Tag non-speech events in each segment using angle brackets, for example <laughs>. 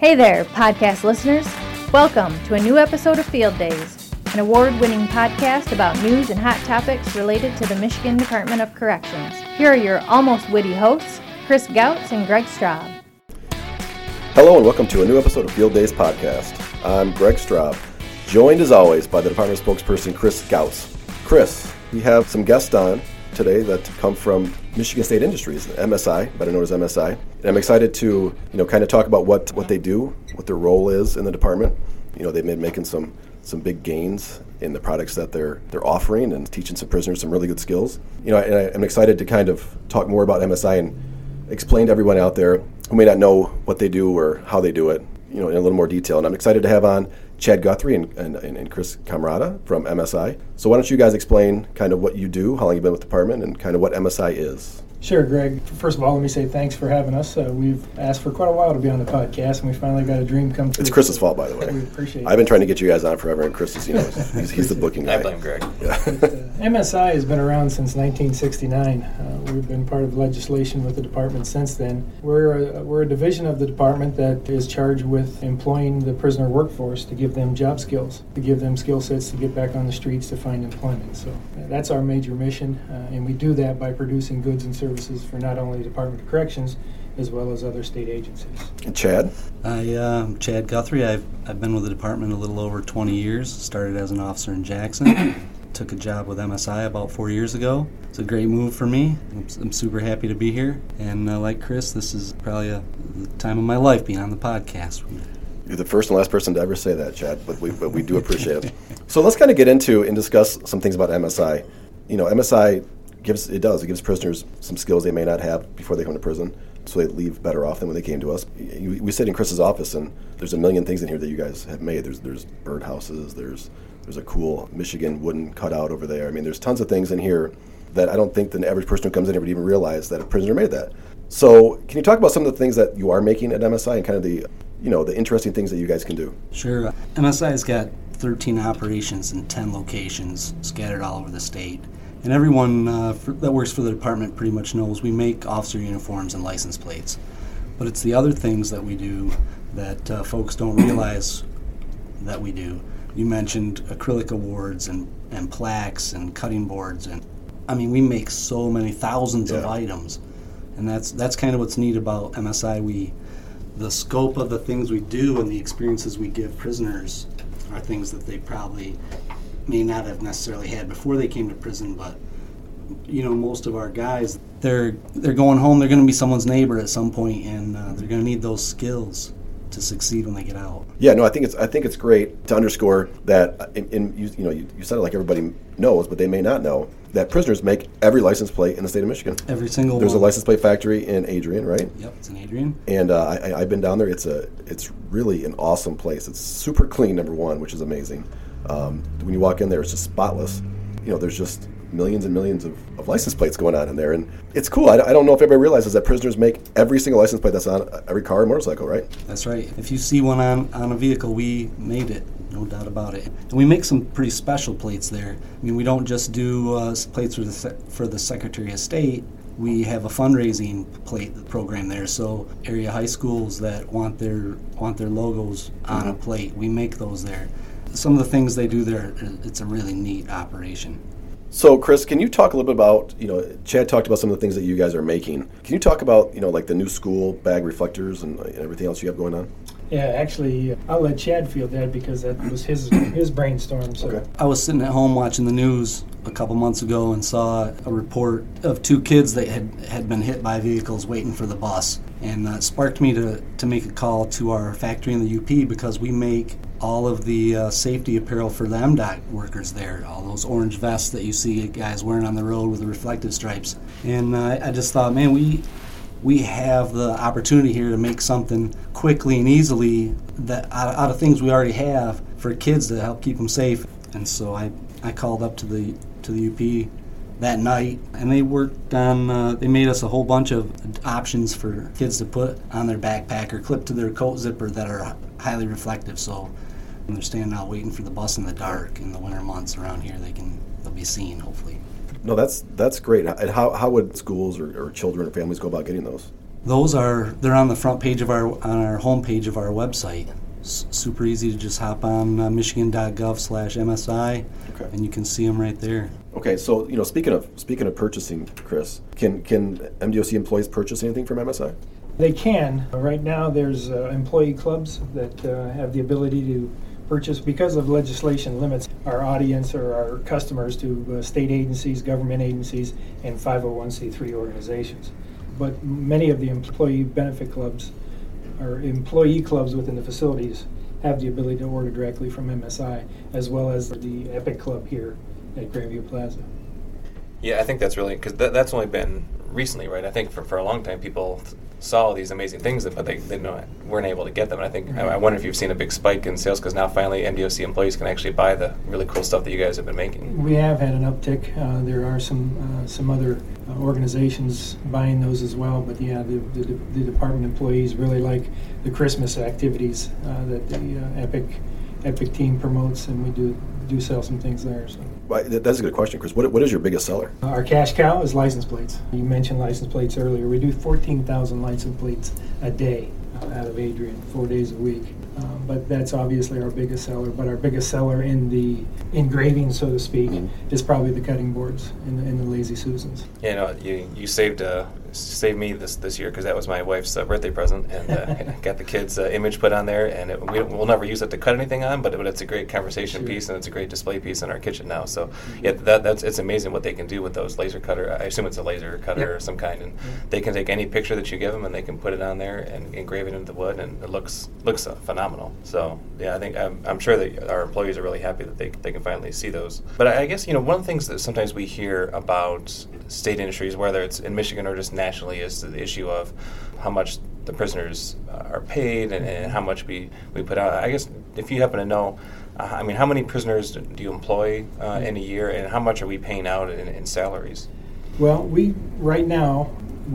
Hey there, podcast listeners. Welcome to a new episode of Field Days, an award winning podcast about news and hot topics related to the Michigan Department of Corrections. Here are your almost witty hosts, Chris Gautz and Greg Straub. Hello, and welcome to a new episode of Field Days Podcast. I'm Greg Straub, joined as always by the department spokesperson Chris Gautz. Chris, we have some guests on today that come from Michigan State Industries, MSI, better known as MSI. And I'm excited to, you know, kind of talk about what, what they do, what their role is in the department. You know, they've been making some some big gains in the products that they're they're offering and teaching some prisoners some really good skills. You know, and I, I'm excited to kind of talk more about MSI and explain to everyone out there who may not know what they do or how they do it, you know, in a little more detail. And I'm excited to have on Chad Guthrie and, and, and Chris Camarada from MSI. So why don't you guys explain kind of what you do, how long you've been with the department, and kind of what MSI is? Sure, Greg. First of all, let me say thanks for having us. Uh, we've asked for quite a while to be on the podcast, and we finally got a dream come true. It's Chris's fault, by the way. We appreciate I've been trying to get you guys on forever, and Chris is, you know, he's, he's the booking guy. I blame Greg. Yeah. it. Uh, MSI has been around since 1969. Uh, we've been part of legislation with the department since then. We're a, we're a division of the department that is charged with employing the prisoner workforce to give them job skills, to give them skill sets to get back on the streets to find employment. So uh, that's our major mission, uh, and we do that by producing goods and services for not only the Department of Corrections as well as other state agencies. And Chad? I, uh, I'm Chad Guthrie. I've, I've been with the department a little over 20 years. Started as an officer in Jackson. <coughs> Took a job with MSI about four years ago. It's a great move for me. I'm, I'm super happy to be here. And uh, like Chris, this is probably a, the time of my life being on the podcast. You're the first and last person to ever say that, Chad, but we, but we do appreciate it. So let's kind of get into and discuss some things about MSI. You know, MSI gives it does it gives prisoners some skills they may not have before they come to prison, so they leave better off than when they came to us. We sit in Chris's office, and there's a million things in here that you guys have made. There's there's birdhouses. There's there's a cool Michigan wooden cutout over there. I mean, there's tons of things in here that I don't think the average person who comes in here would even realize that a prisoner made that. So, can you talk about some of the things that you are making at MSI and kind of the you know the interesting things that you guys can do? Sure. MSI's got 13 operations in 10 locations scattered all over the state. And everyone uh, for, that works for the department pretty much knows we make officer uniforms and license plates. But it's the other things that we do that uh, folks don't <coughs> realize that we do. You mentioned acrylic awards and, and plaques and cutting boards and I mean we make so many thousands of items. And that's that's kind of what's neat about MSI. We the scope of the things we do and the experiences we give prisoners are things that they probably may not have necessarily had before they came to prison but you know most of our guys they're they're going home they're going to be someone's neighbor at some point and uh, they're going to need those skills to succeed when they get out Yeah, no, I think it's I think it's great to underscore that. In, in you, you know, you, you said it like everybody knows, but they may not know that prisoners make every license plate in the state of Michigan. every single one There's a license plate factory in Adrian, right? yep it's in adrian And uh, I- I've been down there. It's a it's really an awesome place. It's super clean, number one, which is amazing. Um, when you walk in there, it's just spotless. You know, there's just millions and millions of, of license plates going on in there, and it's cool. I, I don't know if everybody realizes that prisoners make every single license plate that's on every car or motorcycle, right? That's right. If you see one on, on a vehicle, we made it, no doubt about it. And we make some pretty special plates there. I mean, we don't just do uh, plates for the se- for the Secretary of State. We have a fundraising plate program there. So area high schools that want their want their logos on a plate, we make those there. Some of the things they do there, it's a really neat operation. So, Chris, can you talk a little bit about, you know, Chad talked about some of the things that you guys are making. Can you talk about, you know, like the new school bag reflectors and everything else you have going on? Yeah, actually, uh, I'll let Chad field that because that was his his brainstorm. So. Okay. I was sitting at home watching the news a couple months ago and saw a report of two kids that had, had been hit by vehicles waiting for the bus. And uh, sparked me to, to make a call to our factory in the UP because we make all of the uh, safety apparel for the MDOT workers there. All those orange vests that you see guys wearing on the road with the reflective stripes. And uh, I just thought, man, we we have the opportunity here to make something quickly and easily that out, out of things we already have for kids to help keep them safe. And so I, I called up to the to the UP that night, and they worked on. Uh, they made us a whole bunch of options for kids to put on their backpack or clip to their coat zipper that are highly reflective. So when they're standing out waiting for the bus in the dark in the winter months around here, they can they'll be seen hopefully. No, that's that's great. And how, how would schools or, or children or families go about getting those? Those are they're on the front page of our on our home page of our website. S- super easy to just hop on uh, michigan.gov/msi, Okay. and you can see them right there. Okay, so you know, speaking of speaking of purchasing, Chris, can can MDOC employees purchase anything from MSI? They can. Right now, there's uh, employee clubs that uh, have the ability to purchase because of legislation limits our audience or our customers to uh, state agencies, government agencies, and 501c3 organizations. But many of the employee benefit clubs or employee clubs within the facilities have the ability to order directly from MSI, as well as the Epic Club here at Grandview Plaza. Yeah, I think that's really because th- that's only been recently, right? I think for, for a long time people saw these amazing things, but they, they know, weren't able to get them. And I think I, I wonder if you've seen a big spike in sales because now finally MDOC employees can actually buy the really cool stuff that you guys have been making. We have had an uptick. Uh, there are some uh, some other uh, organizations buying those as well, but yeah, the, the, the department employees really like the Christmas activities uh, that the uh, Epic Epic team promotes, and we do do sell some things there. So. Well, that's a good question, Chris. What, what is your biggest seller? Our cash cow is license plates. You mentioned license plates earlier. We do 14,000 license plates a day uh, out of Adrian, four days a week. Um, but that's obviously our biggest seller. But our biggest seller in the engraving, so to speak, Mhm. is probably the cutting boards and the, and the Lazy Susans. Yeah, know, you you saved uh, saved me this this year because that was my wife's uh, birthday present, and uh, <laughs> got the kids' uh, image put on there. And it, we, we'll never use it to cut anything on, but, it, but it's a great conversation Sure. piece and it's a great display piece in our kitchen now. So yeah, that that's it's amazing what they can do with those laser cutter. I assume it's a laser cutter Yep. of some kind, and they can take any picture that you give them and they can put it on there and engrave it into the wood, and it looks looks uh, phenomenal. So yeah, I think I'm, I'm sure that our employees are really happy that they they can finally see those. But I, I guess you know one of the things that sometimes we hear about state industries, whether it's in Michigan or just nationally, is the issue of how much the prisoners uh, are paid and, and how much we, we put out. I guess if you happen to know, uh, I mean, how many prisoners do you employ uh, in a year, and how much are we paying out in, in salaries? Well, we right now,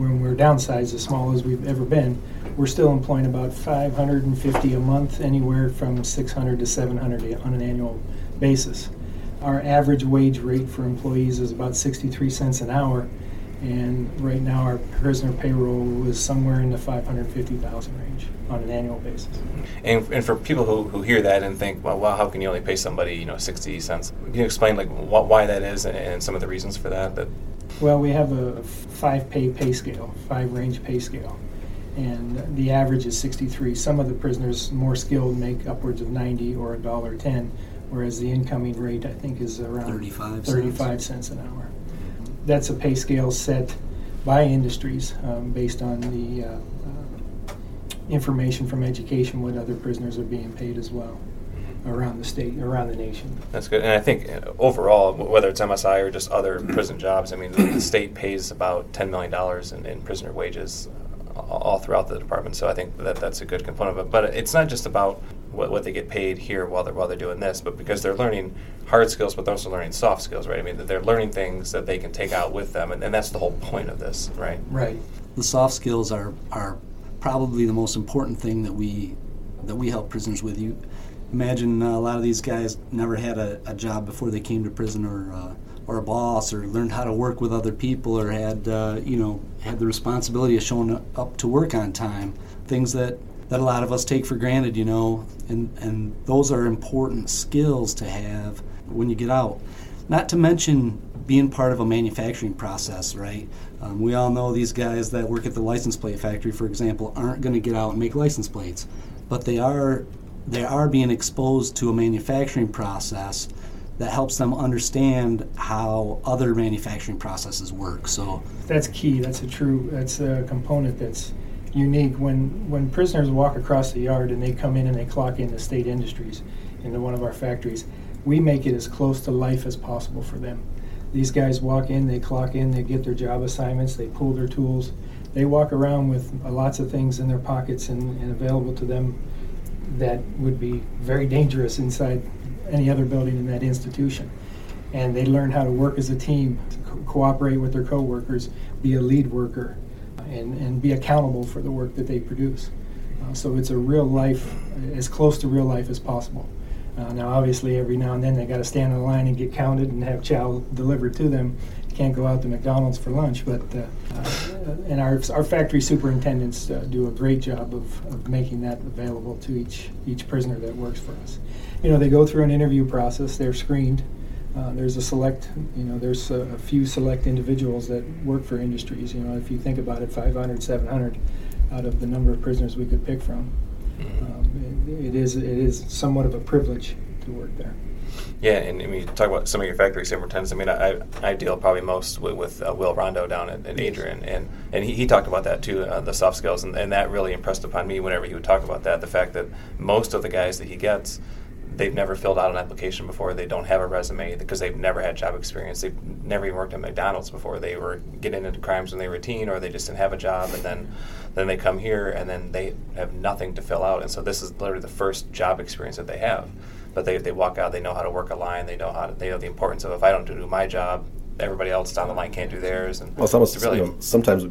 when we're downsized as small as we've ever been, we're still employing about 550 a month, anywhere from 600 to 700 on an annual basis. Our average wage rate for employees is about 63 cents an hour, and right now our prisoner payroll is somewhere in the 550,000 range on an annual basis. And, and for people who, who hear that and think, well, well, how can you only pay somebody, you know, sixty cents? Can you explain like wh- why that is and, and some of the reasons for that? That Well, we have a five pay pay scale, five range pay scale, and the average is 63. Some of the prisoners more skilled make upwards of 90 or a dollar 10, whereas the incoming rate I think is around 35 cents. cents an hour. That's a pay scale set by industries um, based on the uh, uh, information from education what other prisoners are being paid as well around the state, around the nation. That's good. And I think uh, overall, whether it's MSI or just other prison jobs, I mean, the, the state pays about $10 million in, in prisoner wages all throughout the department. So I think that that's a good component of it. But it's not just about what, what they get paid here while they're, while they're doing this, but because they're learning hard skills, but they're also learning soft skills, right? I mean, they're learning things that they can take out with them. And, and that's the whole point of this, right? Right. The soft skills are are probably the most important thing that we that we help prisoners with. You imagine uh, a lot of these guys never had a, a job before they came to prison, or uh, or a boss, or learned how to work with other people, or had uh, you know had the responsibility of showing up to work on time. Things that that a lot of us take for granted, you know, and and those are important skills to have when you get out. Not to mention being part of a manufacturing process, right? Um, we all know these guys that work at the license plate factory, for example, aren't going to get out and make license plates, but they are they are being exposed to a manufacturing process that helps them understand how other manufacturing processes work. So That's key. That's a true. That's a component that's unique. When when prisoners walk across the yard and they come in and they clock into state industries, into one of our factories, we make it as close to life as possible for them. These guys walk in, they clock in, they get their job assignments, they pull their tools, they walk around with lots of things in their pockets and, and available to them that would be very dangerous inside any other building in that institution. And they learn how to work as a team, co- cooperate with their coworkers, be a lead worker, and, and be accountable for the work that they produce. Uh, so it's a real life, as close to real life as possible. Uh, now, obviously, every now and then they got to stand in line and get counted and have chow delivered to them. Can't go out to McDonald's for lunch, but uh, uh, and our, our factory superintendents uh, do a great job of, of making that available to each each prisoner that works for us. You know, they go through an interview process. They're screened. Uh, there's a select, you know, there's a, a, few select individuals that work for industries. You know, if you think about it, 500, 700 out of the number of prisoners we could pick from. Mm-hmm. Um, it, it is it is somewhat of a privilege to work there. Yeah, and I mean, you talk about some of your factory superintendents. I mean, I, I deal probably most with, with uh, Will Rondo down at, at Adrian, and, and he, he talked about that too, uh, the soft skills, and, and that really impressed upon me whenever he would talk about that. The fact that most of the guys that he gets, they've never filled out an application before. They don't have a resume because they've never had job experience. They've never even worked at McDonald's before. They were getting into crimes when they were teen, or they just didn't have a job, and then then they come here and then they have nothing to fill out. And so this is literally the first job experience that they have but they, they walk out, they know how to work a line, they know how to, they know the importance of if I don't do my job, everybody else down the line can't do theirs. And well, it's almost really, you know, sometimes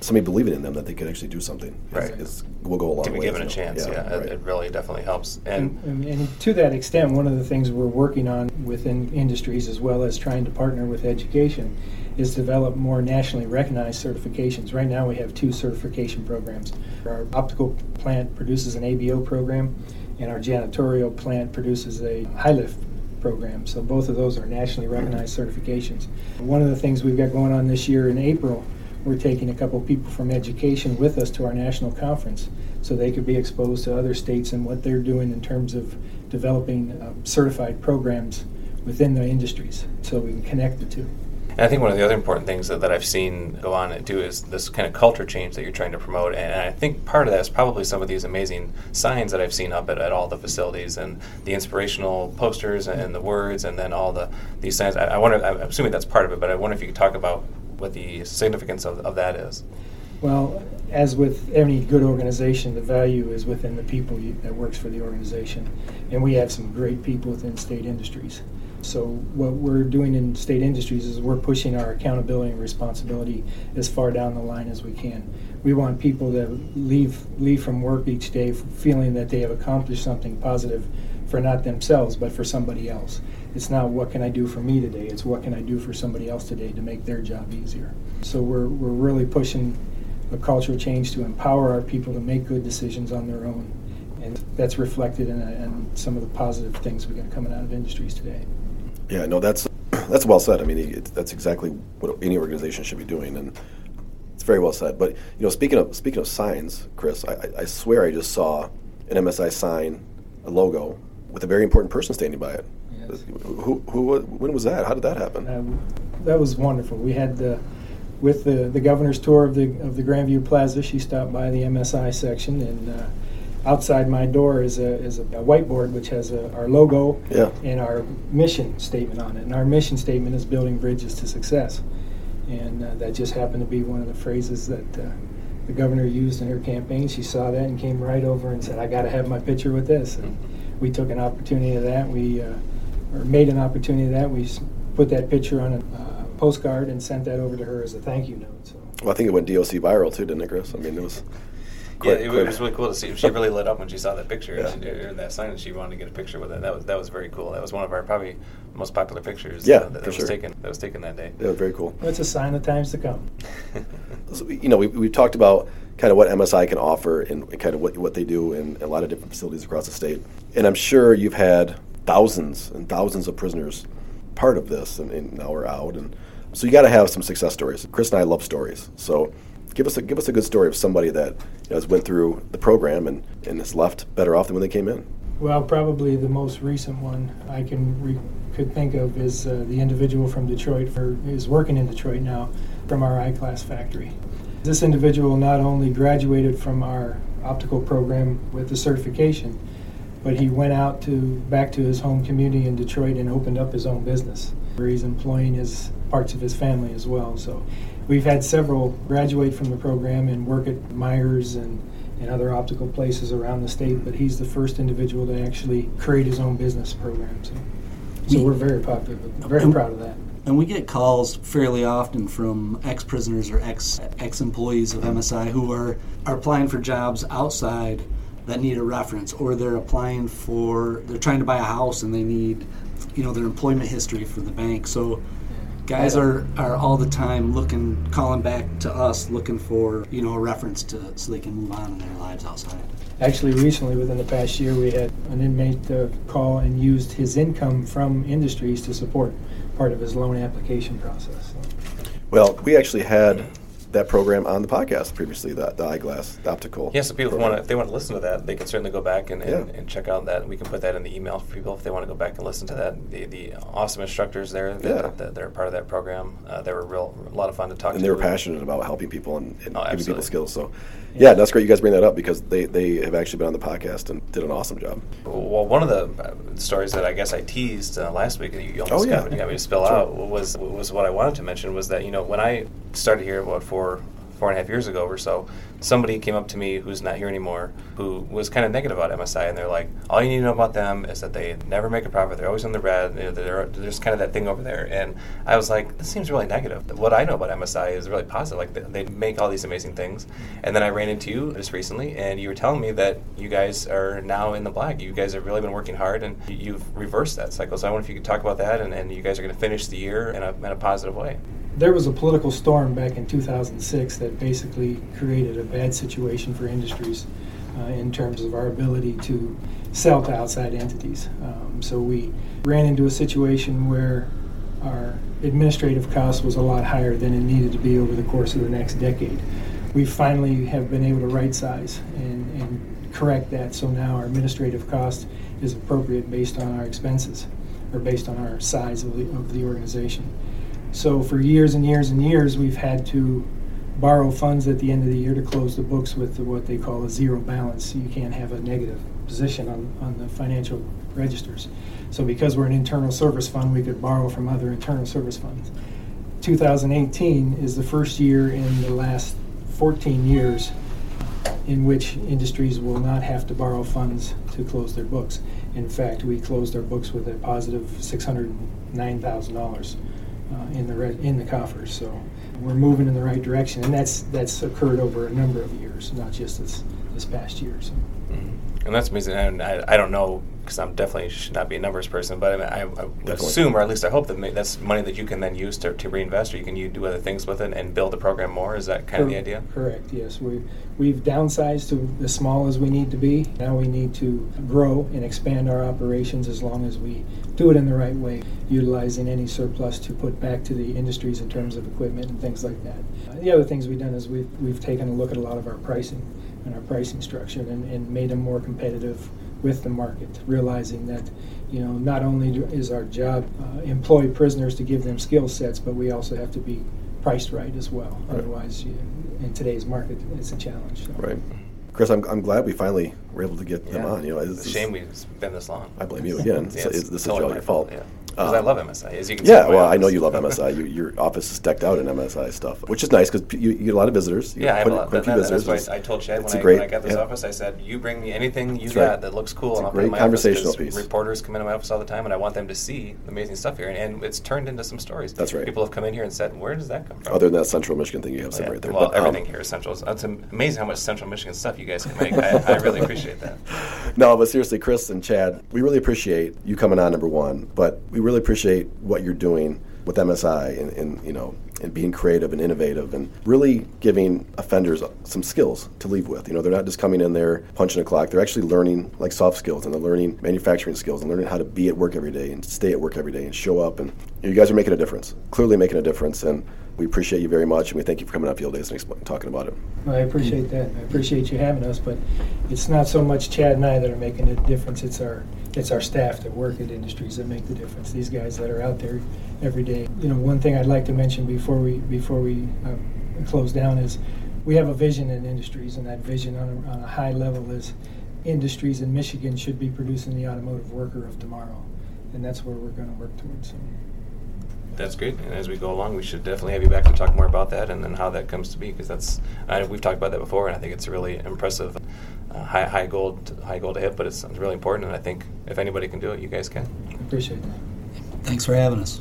somebody believing in them that they can actually do something right. is, will go a long to way. To be given a chance, yeah, yeah right. it, it, really definitely helps. And, and, and, to that extent, one of the things we're working on within industries as well as trying to partner with education is develop more nationally recognized certifications. Right now, we have two certification programs. Our optical plant produces an ABO program and our janitorial plant produces a high lift program. So both of those are nationally recognized certifications. One of the things we've got going on this year in April, we're taking a couple people from education with us to our national conference so they could be exposed to other states and what they're doing in terms of developing uh, certified programs within the industries so we can connect the two. And I think one of the other important things that, that I've seen go on and do is this kind of culture change that you're trying to promote. And I think part of that is probably some of these amazing signs that I've seen up at, at all the facilities and the inspirational posters and, the words and then all the these signs. I, I wonder, I'm assuming that's part of it, but I wonder if you could talk about what the significance of, of that is. Well, as with any good organization, the value is within the people you, that works for the organization, and we have some great people within state industries. So what we're doing in state industries is we're pushing our accountability and responsibility as far down the line as we can. We want people to leave leave from work each day feeling that they have accomplished something positive for not themselves but for somebody else. It's not what can I do for me today, it's what can I do for somebody else today to make their job easier. So we're we're really pushing a cultural change to empower our people to make good decisions on their own. And that's reflected in, in some of the positive things we got coming out of industries today. Yeah, no, that's <clears throat> that's well said. I mean, it, that's exactly what any organization should be doing, and it's very well said. But you know, speaking of speaking of signs, Chris, I, I swear I just saw an MSI sign, a logo with a very important person standing by it. Who, who, when was that? How did that happen? Um, that was wonderful. We had the, with the, the governor's tour of the of the Grandview Plaza. She stopped by the MSI section and. Uh, outside my door is a, is a, whiteboard which has a, our logo yeah. and our mission statement on it. And our mission statement is building bridges to success. And uh, that just happened to be one of the phrases that uh, the governor used in her campaign. She saw that and came right over and said, I got to have my picture with this. And we took an opportunity of that. We uh, or made an opportunity of that. We put that picture on a uh, postcard and sent that over to her as a thank you note. So. Well, I think it went DOC viral too, didn't it, Chris? I mean, it was yeah, it, it, was really cool to see. She really lit up when she saw that picture yeah. and, she, and that sign, and she wanted to get a picture with it. That was that was very cool. That was one of our probably most popular pictures. Yeah, uh, that, that was sure. taken. That was taken that day. Yeah, very cool. It's a sign of times to come. <laughs> so, you know, we we talked about kind of what MSI can offer and kind of what what they do in a lot of different facilities across the state. And I'm sure you've had thousands and thousands of prisoners part of this, and, and now we're out, and so you got to have some success stories. Chris and I love stories, so give us a give us a good story of somebody that has went through the program and, and has left better off than when they came in. Well, probably the most recent one I can re- could think of is uh, the individual from Detroit for is working in Detroit now from our eyeglass factory. This individual not only graduated from our optical program with the certification, but he went out to back to his home community in Detroit and opened up his own business where he's employing his parts of his family as well. So we've had several graduate from the program and work at Meijer's and, and other optical places around the state, but he's the first individual to actually create his own business program. So, so we're very popular, very and, proud of that. And we get calls fairly often from ex-prisoners or ex ex-employees of MSI who are, are applying for jobs outside that need a reference, or they're applying for they're trying to buy a house and they need, you know, their employment history for the bank. So guys are, are all the time looking, calling back to us, looking for you know a reference to so they can move on in their lives outside. Actually, recently, within the past year, we had an inmate uh, call and used his income from industries to support part of his loan application process. Well, we actually had that program on the podcast previously, the, the eyeglass, the optical. Yeah, so people want to, if they want to listen to that, they can certainly go back and, and, Yeah. and check out that. We can put that in the email for people if they want to go back and listen to that. The, the awesome instructors there that, Yeah. that, that are part of that program, uh, they were real a lot of fun to talk to. and to. they were passionate about helping people and, and Oh, giving people skills. So, yeah, that's great. You guys bring that up because they, they have actually been on the podcast and did an awesome job. Well, one of the uh, stories that I guess I teased uh, last week, you almost Oh, yeah. got, you got me to spill Sure. out, was was what I wanted to mention was that you know when I started here, about four four and a half years ago or so, somebody came up to me who's not here anymore, who was kind of negative about MSI, and they're like, all you need to know about them is that they never make a profit, they're always in the red, know, they're, there's kind of that thing over there, and I was like, this seems really negative. What I know about MSI is really positive, like they, they make all these amazing things, and then I ran into you just recently, and you were telling me that you guys are now in the black. You guys have really been working hard, and you- you've reversed that cycle. So I wonder if you could talk about that, and, and you guys are going to finish the year in a, in a positive way. There was a political storm back in 2006 that basically created a bad situation for industries uh, in terms of our ability to sell to outside entities. Um, so we ran into a situation where our administrative cost was a lot higher than it needed to be over the course of the next decade. We finally have been able to right size and, and correct that, so now our administrative cost is appropriate based on our expenses or based on our size of the, of the organization. So for years and years and years, we've had to borrow funds at the end of the year to close the books with what they call a zero balance. You can't have a negative position on, on the financial registers. So because we're an internal service fund, we could borrow from other internal service funds. 2018 is the first year in the last 14 years in which industries will not have to borrow funds to close their books. In fact, we closed our books with a positive $609,000 uh, in the in the coffers. So we're moving in the right direction, and that's that's occurred over a number of years, not just this this past year. So. And that's amazing. And I, I don't know because I'm definitely should not be a numbers person, but I, mean, I, I assume, or at least I hope that ma- that's money that you can then use to, to reinvest, or you can you do other things with it and build the program more. Is that kind of the idea? Correct, yes. We, we've downsized to as small as we need to be. Now we need to grow and expand our operations as long as we do it in the right way, utilizing any surplus to put back to the industries in terms of equipment and things like that. Uh, The other things we've done is we've, we've taken a look at a lot of our pricing and our pricing structure and, and made them more competitive with the market, realizing that, you know, not only is our job uh, employ prisoners to give them skill sets, but we also have to be priced right as well. Right. Otherwise, you, in today's market, it's a challenge. So. Right. Chris, I'm, I'm glad we finally were able to get them on. You know, it's it's, a shame we've been this long. I blame you again. <laughs> Yeah, So it's- this is all my your fault. Yeah, because Um, I love MSI. As you can see, Yeah, my well, I know you love MSI. You, your office is decked out in MSI stuff, which is nice because you, you get a lot of visitors. You Yeah, I have a lot. quite a few that- visitors. I told Chad when I, great, when I got this yeah. office, I said, "You bring me anything you That's got right. that looks cool, It's a and I'll put it in great my office." conversational piece. Reporters come into my office all the time, and I want them to see the amazing stuff here, and, and it's turned into some stories. That's right. People have come in here and said, "Where does that come from?" Other than that Central Michigan thing you have Yeah, right there. Well, But, um, everything here is central. It's amazing how much Central Michigan stuff you guys can make. I, I really appreciate that. <laughs> No, but seriously, Chris and Chad, we really appreciate you coming on, number one, but we really appreciate what you're doing with MSI and, and you know, and being creative and innovative and really giving offenders some skills to leave with. You know, they're not just coming in there punching a clock. They're actually learning like soft skills and they're learning manufacturing skills and learning how to be at work every day and stay at work every day and show up. And you guys are making a difference, clearly making a difference. And we appreciate you very much and we thank you for coming on Field Days and explain, talking about it. Well, I appreciate that. I appreciate you having us, but it's not so much Chad and I that are making a difference. It's our it's our staff that work at industries that make the difference. These guys that are out there every day. You know, one thing I'd like to mention before we before we uh, close down is we have a vision in industries, and that vision on a, on a high level is industries in Michigan should be producing the automotive worker of tomorrow, and that's where we're going to work towards. So. That's great. And as we go along, we should definitely have you back to talk more about that and then how that comes to be because that's I, we've talked about that before, and I think it's a really impressive, uh, high high goal to, high goal to hit. But it's really important, and I think if anybody can do it, you guys can. I appreciate that. Thanks for having us.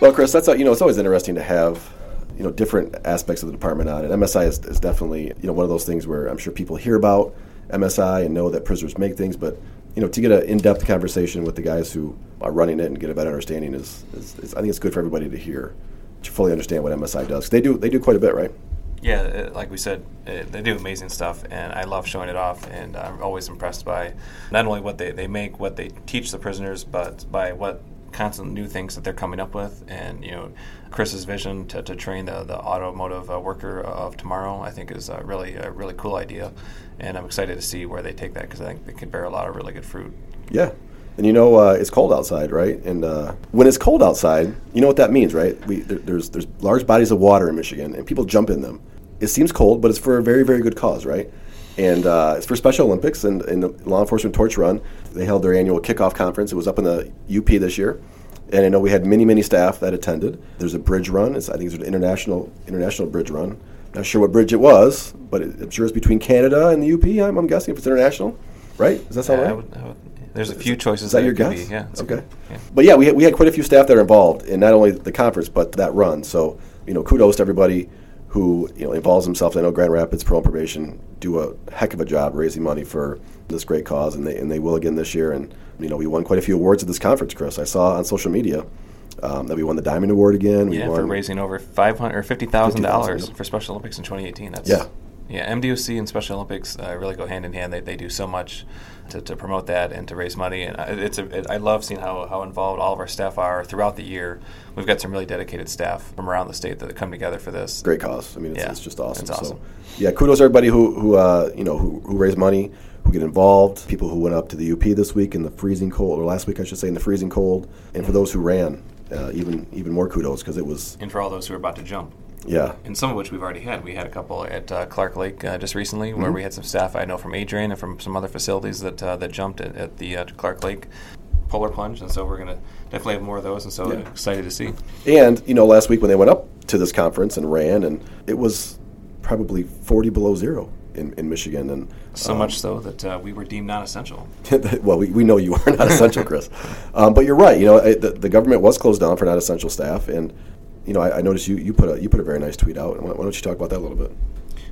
Well, Chris, that's you know it's always interesting to have you know different aspects of the department on, and MSI is, is definitely you know one of those things where I'm sure people hear about MSI and know that prisoners make things, but you know, to get an in-depth conversation with the guys who are running it and get a better understanding is, is, is I think it's good for everybody to hear to fully understand what MSI does. They do they do quite a bit, right? Yeah, uh, like we said, uh, they do amazing stuff, and I love showing it off. And I'm always impressed by not only what they, they make, what they teach the prisoners, but by what constant new things that they're coming up with. And you know, Chris's vision to, to train the, the automotive uh, worker of tomorrow, I think, is a really a really cool idea. And I'm excited to see where they take that because I think they can bear a lot of really good fruit. Yeah. And you know, uh, it's cold outside, right? And uh, when it's cold outside, you know what that means, right? We, there, there's there's large bodies of water in Michigan, and people jump in them. It seems cold, but it's for a very very good cause, right? And uh, it's for Special Olympics and, and the Law Enforcement Torch Run. They held their annual kickoff conference. It was up in the UP this year, and I know we had many many staff that attended. There's a bridge run. It's, I think it's an international international bridge run. Not sure what bridge it was, but it, I'm sure it's between Canada and the UP. I'm, I'm guessing if it's international, right? Does that sound Yeah, I would- I would- there's a few choices. Is that your it could guess? Be. Yeah. it's Okay. good. Yeah. But yeah, we had, we had quite a few staff that are involved in not only the conference but that run. So you know, kudos to everybody who you know involves himself. I know Grand Rapids Parole and Probation do a heck of a job raising money for this great cause, and they and they will again this year. And you know, we won quite a few awards at this conference, Chris. I saw on social media um, that we won the Diamond Award again. We Yeah, for raising over five hundred or fifty thousand dollars $50,000, for Special Olympics in 2018. That's Yeah. yeah. MDOC and Special Olympics uh, really go hand in hand. They, they do so much to, to promote that and to raise money. And I- it's a, it, I love seeing how, how involved all of our staff are throughout the year. We've got some really dedicated staff from around the state that come together for this. great cause. I mean, it's, Yeah, it's just awesome. it's awesome. So, yeah, kudos to everybody who who uh, you know who, who raise money, who get involved. People who went up to the UP this week in the freezing cold, or last week I should say, in the freezing cold, and for those who ran, uh, even even more kudos because it was And for all those who are about to jump. Yeah and some of which we've already had. We had a couple at uh, Clark Lake uh, just recently, where Mm-hmm. we had some staff I know from Adrian and from some other facilities that uh, that jumped at, at the uh, Clark Lake polar plunge, and so we're going to definitely have more of those, and so Yeah. excited to see. And you know, last week when they went up to this conference and ran, and it was probably 40 below zero in, in Michigan, and So um, much so that uh, we were deemed non-essential. <laughs> well, we, we know you are not essential, Chris, <laughs> um, but you're right. You know, I, the, the government was closed down for not essential staff, and you know, I, I noticed you, you put a you put a very nice tweet out. Why, why don't you talk about that a little bit?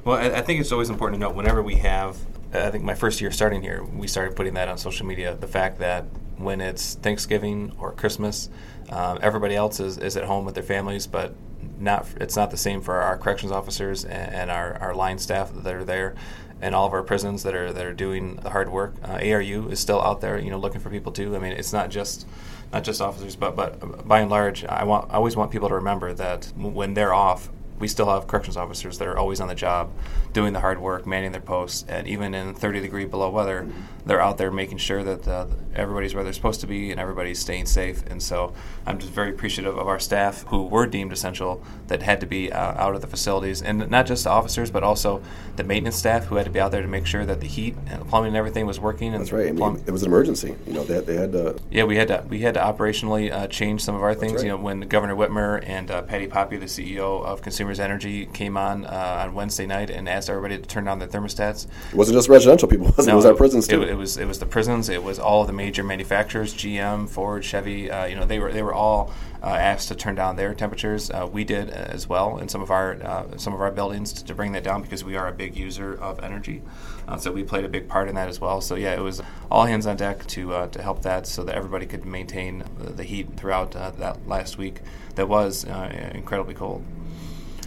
Well, I, I think it's always important to note whenever we have. I think my first year starting here, we started putting that on social media. The fact that when it's Thanksgiving or Christmas, um, everybody else is, is at home with their families, but not it's not the same for our corrections officers and, and our, our line staff that are there, and all of our prisons that are that are doing the hard work. Uh, ARU is still out there, you know, looking for people too. I mean, it's not just not just officers, but but by and large, I want I always want people to remember that when they're off, we still have corrections officers that are always on the job, doing the hard work, manning their posts, and even in 30 degree below weather, they're out there making sure that uh, everybody's where they're supposed to be and everybody's staying safe. And so I'm just very appreciative of our staff who were deemed essential that had to be uh, out of the facilities, and not just the officers, but also the maintenance staff who had to be out there to make sure that the heat and the plumbing and everything was working. And That's right. I mean, it was an emergency. You know, they, they had to. yeah, we had to we had to operationally uh, change some of our things. right. You know, when Governor Whitmer and uh, Patti Poppe, the CEO of Consumers Energy, came on uh, on Wednesday night and asked everybody to turn down their thermostats. It wasn't just residential people. <laughs> It was, it was our prisons it, too. It, was it was the prisons. It was all of the major manufacturers: GM, Ford, Chevy. Uh, you know, they were they were all uh, asked to turn down their temperatures. Uh, we did as well in some of our uh, some of our buildings to, to bring that down because we are a big user of energy. Uh, so we played a big part in that as well. So yeah, it was all hands on deck to uh, to help that so that everybody could maintain the, the heat throughout uh, that last week. That was uh, incredibly cold.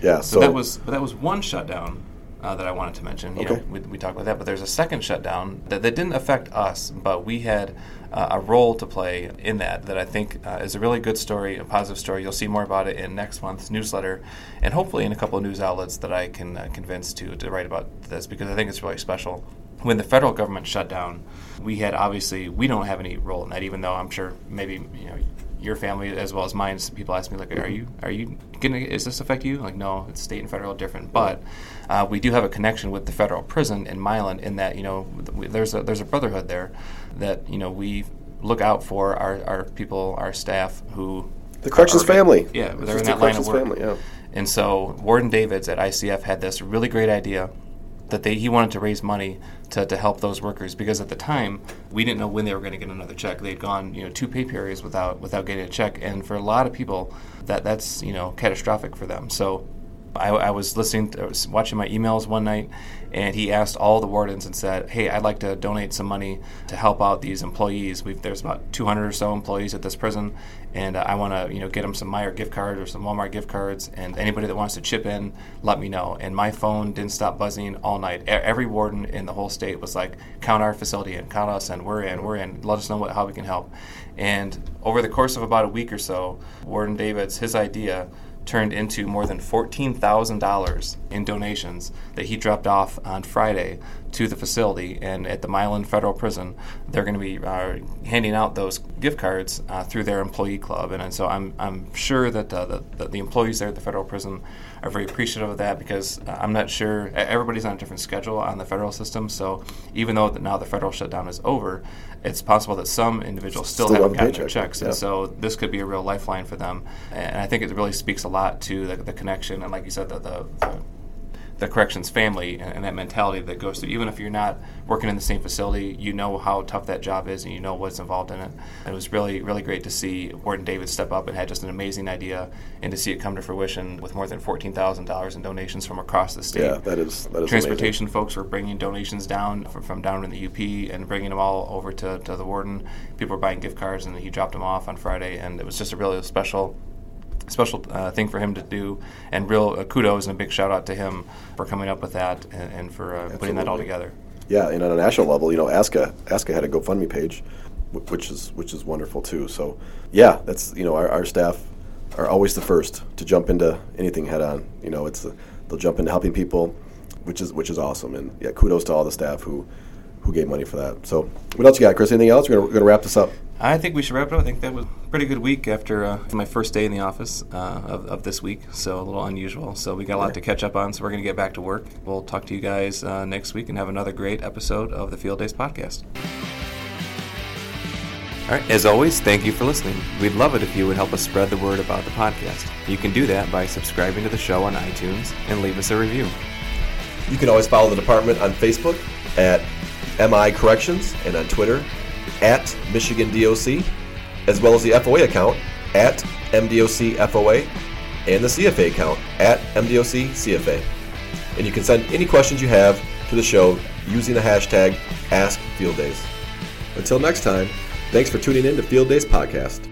Yeah. So, So, that was but that was one shutdown uh, that I wanted to mention. You Okay. know, we, we talked about that, but there's a second shutdown that, that didn't affect us, but we had uh, a role to play in that. That I think uh, is a really good story, a positive story. You'll see more about it in next month's newsletter, and hopefully in a couple of news outlets that I can uh, convince to to write about this because I think it's really special. When the federal government shut down, we had obviously we don't have any role in that, even though I'm sure maybe you know your family as well as mine. some People ask me like, "Are you are you gonna? Is this affect you?" Like, no, it's state and federal different. But uh, we do have a connection with the federal prison in Milan in that you know we, there's a there's a brotherhood there that you know we look out for our, our people, our staff who the corrections are- family. Yeah, they're in just the that line of corrections work. family. Yeah. And so Warden Davids at ICF had this really great idea that they, he wanted to raise money to, to help those workers because at the time we didn't know when they were going to get another check. They'd gone you know two pay periods without without getting a check, and for a lot of people that that's you know catastrophic for them. So I, I was listening, to, I was watching my emails one night, and he asked all the wardens and said, "Hey, I'd like to donate some money to help out these employees. We've, there's about 200 or so employees at this prison, and uh, I want to, you know, get them some Meijer gift cards or some Walmart gift cards. And anybody that wants to chip in, let me know." And my phone didn't stop buzzing all night. Every warden in the whole state was like, "Count our facility and count us and we're in, we're in. Let us know what, how we can help." And over the course of about a week or so, Warden Davids, his idea turned into more than $14,000 in donations that he dropped off on Friday to the facility. And at the Milan Federal Prison, they're going to be uh, handing out those gift cards uh, through their employee club. And, and so I'm, I'm sure that uh, the, the, the, employees there at the federal prison are very appreciative of that because uh, I'm not sure, everybody's on a different schedule on the federal system. So even though now the federal shutdown is over, it's possible that some individuals still, still haven't gotten their checks, and so this could be a real lifeline for them. And I think it really speaks a lot to the, the connection, and like you said, the, the, the the corrections family and, and, that mentality that goes through. Even if you're not working in the same facility, you know how tough that job is and you know what's involved in it. And it was really, really great to see Warden David step up and had just an amazing idea and to see it come to fruition with more than $14,000 in donations from across the state. Yeah, that is, that is Transportation amazing. folks were bringing donations down from, from down in the UP and bringing them all over to, to the warden. People were buying gift cards and he dropped them off on Friday and it was just a really special special uh, thing for him to do, and real uh, kudos and a big shout out to him for coming up with that and, and for uh, putting that all together. Yeah, and on a national level, you know, ASCA ASCA had a GoFundMe page, which is which is wonderful too. So, yeah, that's you know our, our staff are always the first to jump into anything head on. You know, it's they'll jump into helping people, which is which is awesome. And yeah, kudos to all the staff who who gave money for that. So, what else you got, Chris? Anything else? We're gonna, we're gonna wrap this up. I think we should wrap it up. I think that was a pretty good week after uh, my first day in the office uh, of, of, this week, so a little unusual. So we got a lot to catch up on, so we're going to get back to work. We'll talk to you guys uh, next week and have another great episode of the Field Days podcast. All right, as always, thank you for listening. We'd love it if you would help us spread the word about the podcast. You can do that by subscribing to the show on iTunes and leave us a review. You can always follow the department on Facebook at MI Corrections and on Twitter at Michigan DOC, as well as the FOA account at MDOC FOA and the CFA account at MDOC CFA. And you can send any questions you have to the show using the hashtag AskFieldDays. Until next time, thanks for tuning in to Field Days Podcast.